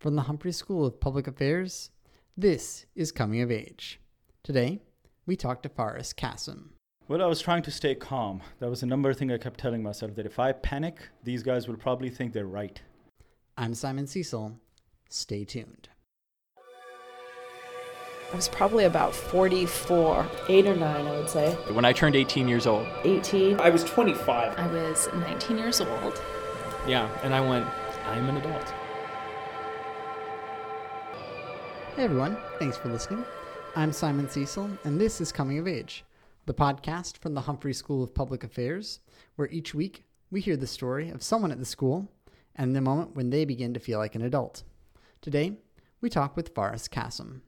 From the Humphrey School of Public Affairs, this is Coming of Age. Today, we talk to Faris Kasim. Well, I was trying to stay calm. That was a number thing I kept telling myself that if I panic, these guys will probably think they're right. I'm Simon Cecil. Stay tuned. I was probably about 44, 8 or 9, I would say. When I turned 18 years old. 18. I was 25. I was 19 years old. Yeah, and I went, I'm an adult. Hey everyone, thanks for listening. I'm Simon Cecil, and this is Coming of Age, the podcast from the Humphrey School of Public Affairs, where each week we hear the story of someone at the school and the moment when they begin to feel like an adult. Today, we talk with Faris Kasim.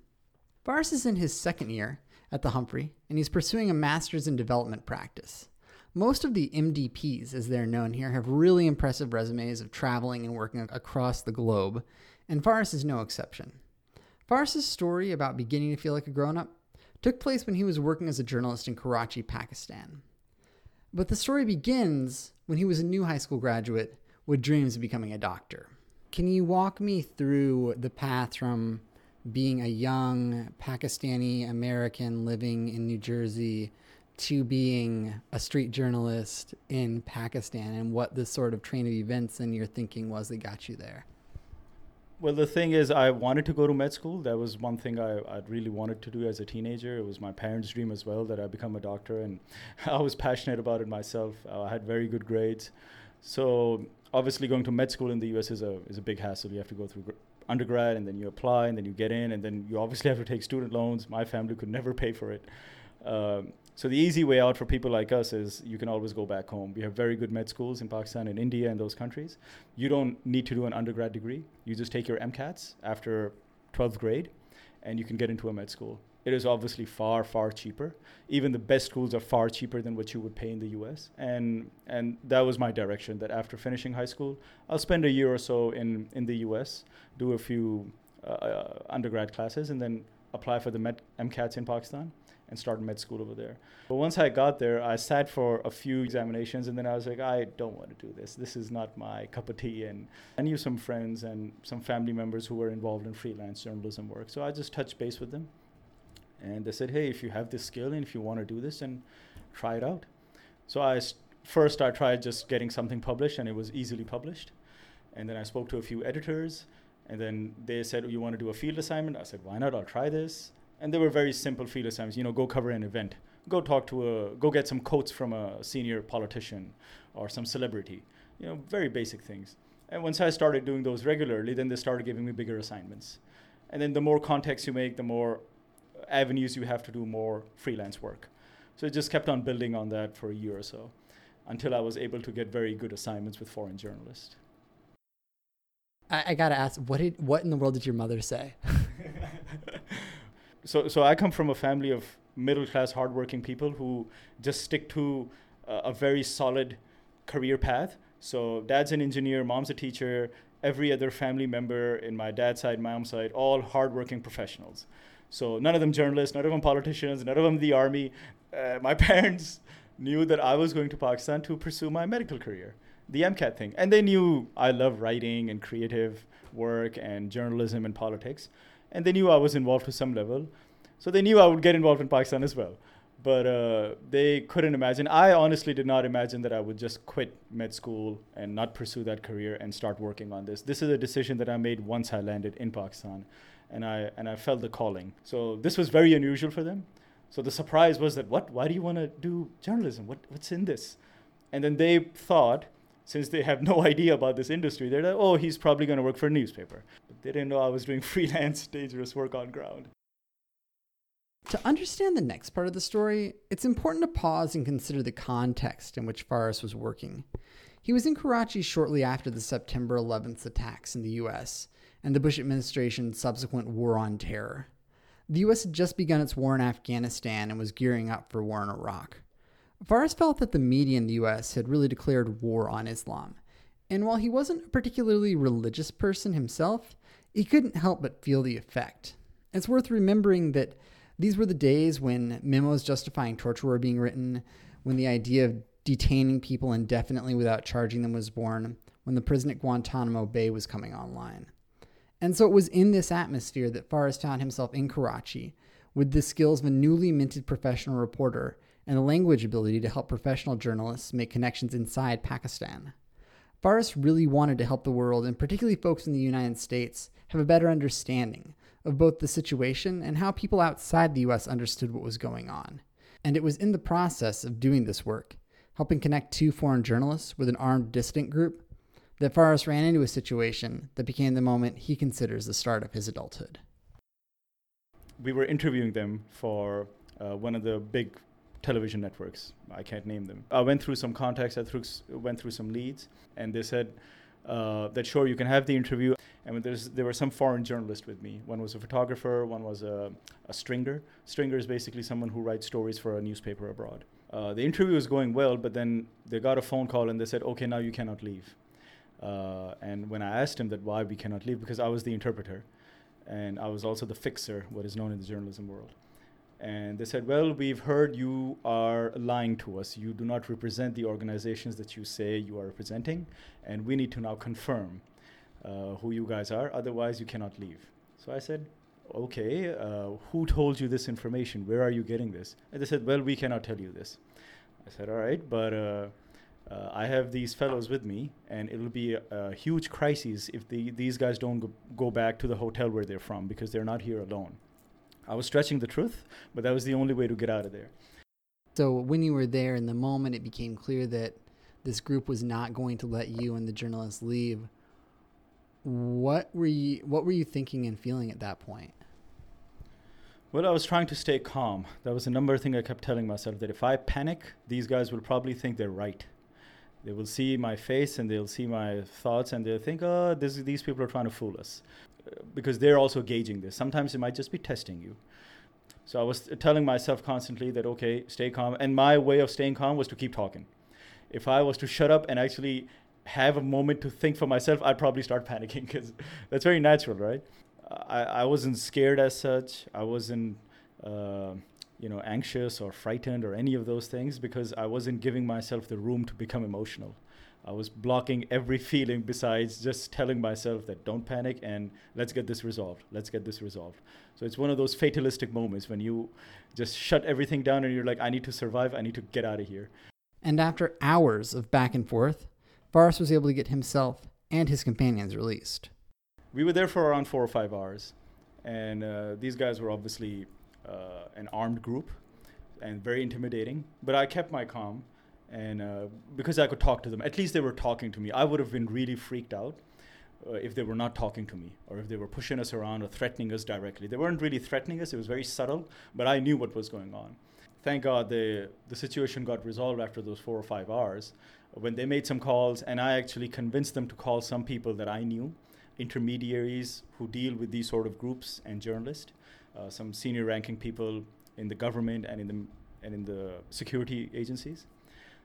Faris is in his second year at the Humphrey, and he's pursuing a master's in development practice. Most of the MDPs, as they're known here, have really impressive resumes of traveling and working across the globe, and Faris is no exception. Faris's story about beginning to feel like a grown up took place when he was working as a journalist in Karachi, Pakistan. But the story begins when he was a new high school graduate with dreams of becoming a doctor. Can you walk me through the path from being a young Pakistani American living in New Jersey to being a street journalist in Pakistan and what the sort of train of events in your thinking was that got you there? Well, the thing is, I wanted to go to med school. That was one thing I, I really wanted to do as a teenager. It was my parents' dream as well that I become a doctor, and I was passionate about it myself. Uh, I had very good grades. So, obviously, going to med school in the US is a, is a big hassle. You have to go through gr- undergrad, and then you apply, and then you get in, and then you obviously have to take student loans. My family could never pay for it. Um, so the easy way out for people like us is you can always go back home. We have very good med schools in Pakistan and India and those countries. You don't need to do an undergrad degree. You just take your MCATs after 12th grade and you can get into a med school. It is obviously far, far cheaper. Even the best schools are far cheaper than what you would pay in the US. And, and that was my direction that after finishing high school, I'll spend a year or so in, in the US, do a few uh, uh, undergrad classes, and then apply for the med- MCATs in Pakistan and start med school over there. But once I got there, I sat for a few examinations and then I was like, I don't want to do this. This is not my cup of tea. And I knew some friends and some family members who were involved in freelance journalism work. So I just touched base with them. And they said, hey, if you have this skill and if you want to do this, then try it out. So I first I tried just getting something published and it was easily published. And then I spoke to a few editors and then they said, you want to do a field assignment? I said, why not? I'll try this and they were very simple field assignments. You know, go cover an event, go talk to a, go get some quotes from a senior politician or some celebrity. You know, very basic things. And once I started doing those regularly, then they started giving me bigger assignments. And then the more context you make, the more avenues you have to do more freelance work. So it just kept on building on that for a year or so until I was able to get very good assignments with foreign journalists. I, I gotta ask, what did what in the world did your mother say? so so I come from a family of middle class, hardworking people who just stick to uh, a very solid career path. So dad's an engineer, mom's a teacher. Every other family member in my dad's side, my mom's side, all hardworking professionals. So none of them journalists, none of them politicians, none of them the army. Uh, my parents knew that I was going to Pakistan to pursue my medical career, the MCAT thing, and they knew I love writing and creative work and journalism and politics and they knew I was involved to some level. So they knew I would get involved in Pakistan as well. But uh, they couldn't imagine. I honestly did not imagine that I would just quit med school and not pursue that career and start working on this. This is a decision that I made once I landed in Pakistan, and I and I felt the calling. So this was very unusual for them. So the surprise was that what? Why do you want to do journalism? What what's in this? And then they thought since they have no idea about this industry, they're like, oh, he's probably going to work for a newspaper. They didn't know I was doing freelance, dangerous work on ground. To understand the next part of the story, it's important to pause and consider the context in which Faris was working. He was in Karachi shortly after the September 11th attacks in the US and the Bush administration's subsequent war on terror. The US had just begun its war in Afghanistan and was gearing up for war in Iraq. Faris felt that the media in the US had really declared war on Islam. And while he wasn't a particularly religious person himself, he couldn't help but feel the effect. It's worth remembering that these were the days when memos justifying torture were being written, when the idea of detaining people indefinitely without charging them was born, when the prison at Guantanamo Bay was coming online. And so it was in this atmosphere that Faris found himself in Karachi with the skills of a newly minted professional reporter and the language ability to help professional journalists make connections inside Pakistan. Faris really wanted to help the world, and particularly folks in the United States, have a better understanding of both the situation and how people outside the US understood what was going on. And it was in the process of doing this work, helping connect two foreign journalists with an armed dissident group, that Faris ran into a situation that became the moment he considers the start of his adulthood. We were interviewing them for uh, one of the big television networks. I can't name them. I went through some contacts, I through, went through some leads, and they said uh, that sure, you can have the interview. And there were some foreign journalists with me. One was a photographer, one was a, a stringer. Stringer is basically someone who writes stories for a newspaper abroad. Uh, the interview was going well, but then they got a phone call and they said, okay, now you cannot leave. Uh, and when I asked him that why we cannot leave, because I was the interpreter and I was also the fixer, what is known in the journalism world. And they said, Well, we've heard you are lying to us. You do not represent the organizations that you say you are representing, and we need to now confirm uh, who you guys are. Otherwise, you cannot leave. So I said, Okay, uh, who told you this information? Where are you getting this? And they said, Well, we cannot tell you this. I said, All right, but uh, uh I have these fellows with me, and it'll be a, a huge crisis if the, these guys don't go, go back to the hotel where they're from because they're not here alone. I was stretching the truth, but that was the only way to get out of there. So when you were there in the moment, it became clear that this group was not going to let you and the journalists leave. What were you What were you thinking and feeling at that point? Well, I was trying to stay calm. That was the number thing I kept telling myself that if I panic, these guys will probably think they're right. They will see my face and they'll see my thoughts and they'll think, oh, this, these people are trying to fool us because they're also gauging this. Sometimes it might just be testing you. So I was telling myself constantly that, okay, stay calm. And my way of staying calm was to keep talking. If I was to shut up and actually have a moment to think for myself, I'd probably start panicking because that's very natural, right? I, I wasn't scared as such. I wasn't, uh, you know, anxious or frightened or any of those things because I wasn't giving myself the room to become emotional. I was blocking every feeling besides just telling myself that don't panic and let's get this resolved. Let's get this resolved. So it's one of those fatalistic moments when you just shut everything down and you're like, I need to survive. I need to get out of here. And after hours of back and forth, Faris was able to get himself and his companions released. We were there for around four or five hours. And uh, these guys were obviously uh, an armed group and very intimidating. But I kept my calm and uh, because I could talk to them, at least they were talking to me. I would have been really freaked out uh, if they were not talking to me, or if they were pushing us around or threatening us directly. They weren't really threatening us; it was very subtle, but I knew what was going on. Thank God the the situation got resolved after those four or five hours, when they made some calls, and I actually convinced them to call some people that I knew, intermediaries who deal with these sort of groups and journalists, some senior ranking people in the government and in the and in the security agencies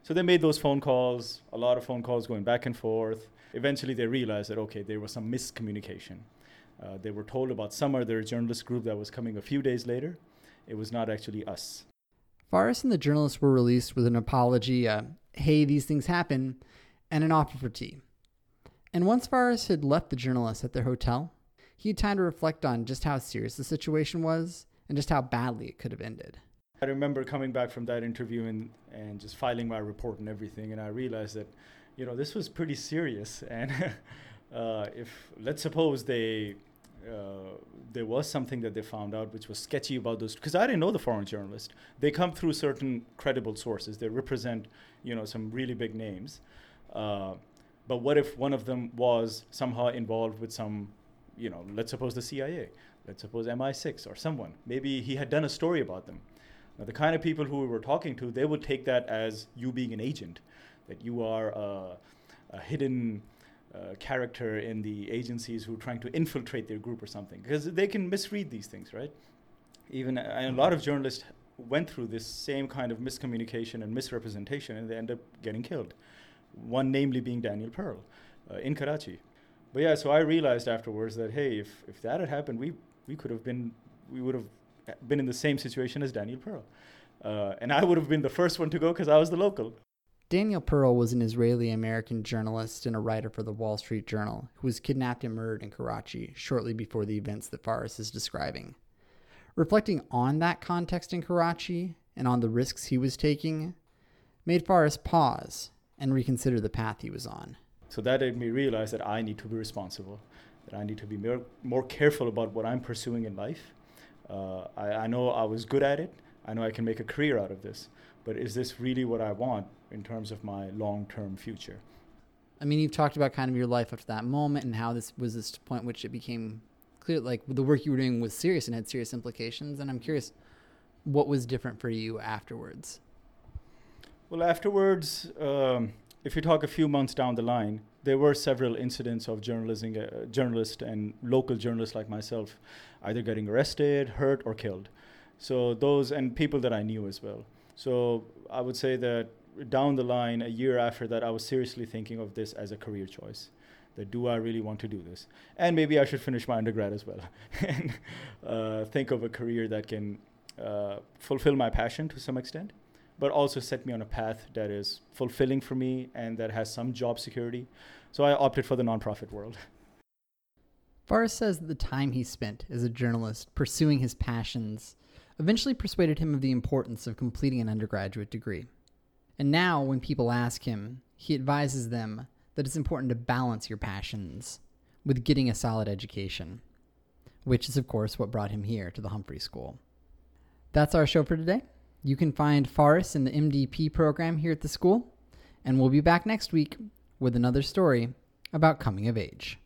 so they made those phone calls, a lot of phone calls going back and forth. Eventually, they realized that, okay, there was some miscommunication. Uh, they were told about some other journalist group that was coming a few days later. It was not actually us. Faris and the journalists were released with an apology, uh, hey, these things happen, and an offer for tea. And once Faris had left the journalists at their hotel, he had time to reflect on just how serious the situation was and just how badly it could have ended. I remember coming back from that interview and, and just filing my report and everything, and I realized that, you know, this was pretty serious. And uh, if, let's suppose they, uh, there was something that they found out which was sketchy about those, because I didn't know the foreign journalist. They come through certain credible sources. They represent, you know, some really big names. Uh, but what if one of them was somehow involved with some, you know, let's suppose the CIA, let's suppose MI6 or someone. Maybe he had done a story about them now, the kind of people who we were talking to, they would take that as you being an agent, that you are a, a hidden uh, character in the agencies who are trying to infiltrate their group or something, because they can misread these things, right? Even and a lot of journalists went through this same kind of miscommunication and misrepresentation, and they end up getting killed. One, namely, being Daniel Pearl uh, in Karachi. But yeah, so I realized afterwards that hey, if if that had happened, we we could have been we would have been in the same situation as Daniel Pearl. Uh, and I would have been the first one to go because I was the local. Daniel Pearl was an Israeli American journalist and a writer for the Wall Street Journal who was kidnapped and murdered in Karachi shortly before the events that Faris is describing. Reflecting on that context in Karachi and on the risks he was taking made Faris pause and reconsider the path he was on. So that made me realize that I need to be responsible, that I need to be more, more careful about what I'm pursuing in life. Uh, I, I know I was good at it. I know I can make a career out of this. But is this really what I want in terms of my long term future? I mean, you've talked about kind of your life up to that moment and how this was this point which it became clear, like the work you were doing was serious and had serious implications. And I'm curious, what was different for you afterwards? Well, afterwards, um, if you talk a few months down the line, there were several incidents of journalism, uh, journalists and local journalists like myself, either getting arrested, hurt, or killed. So those and people that I knew as well. So I would say that down the line, a year after that, I was seriously thinking of this as a career choice. That do I really want to do this? And maybe I should finish my undergrad as well, and uh, think of a career that can uh, fulfill my passion to some extent, but also set me on a path that is fulfilling for me and that has some job security. So I opted for the nonprofit world. Faris says that the time he spent as a journalist pursuing his passions eventually persuaded him of the importance of completing an undergraduate degree. And now, when people ask him, he advises them that it's important to balance your passions with getting a solid education, which is, of course, what brought him here to the Humphrey School. That's our show for today. You can find Faris in the MDP program here at the school, and we'll be back next week with another story about coming of age.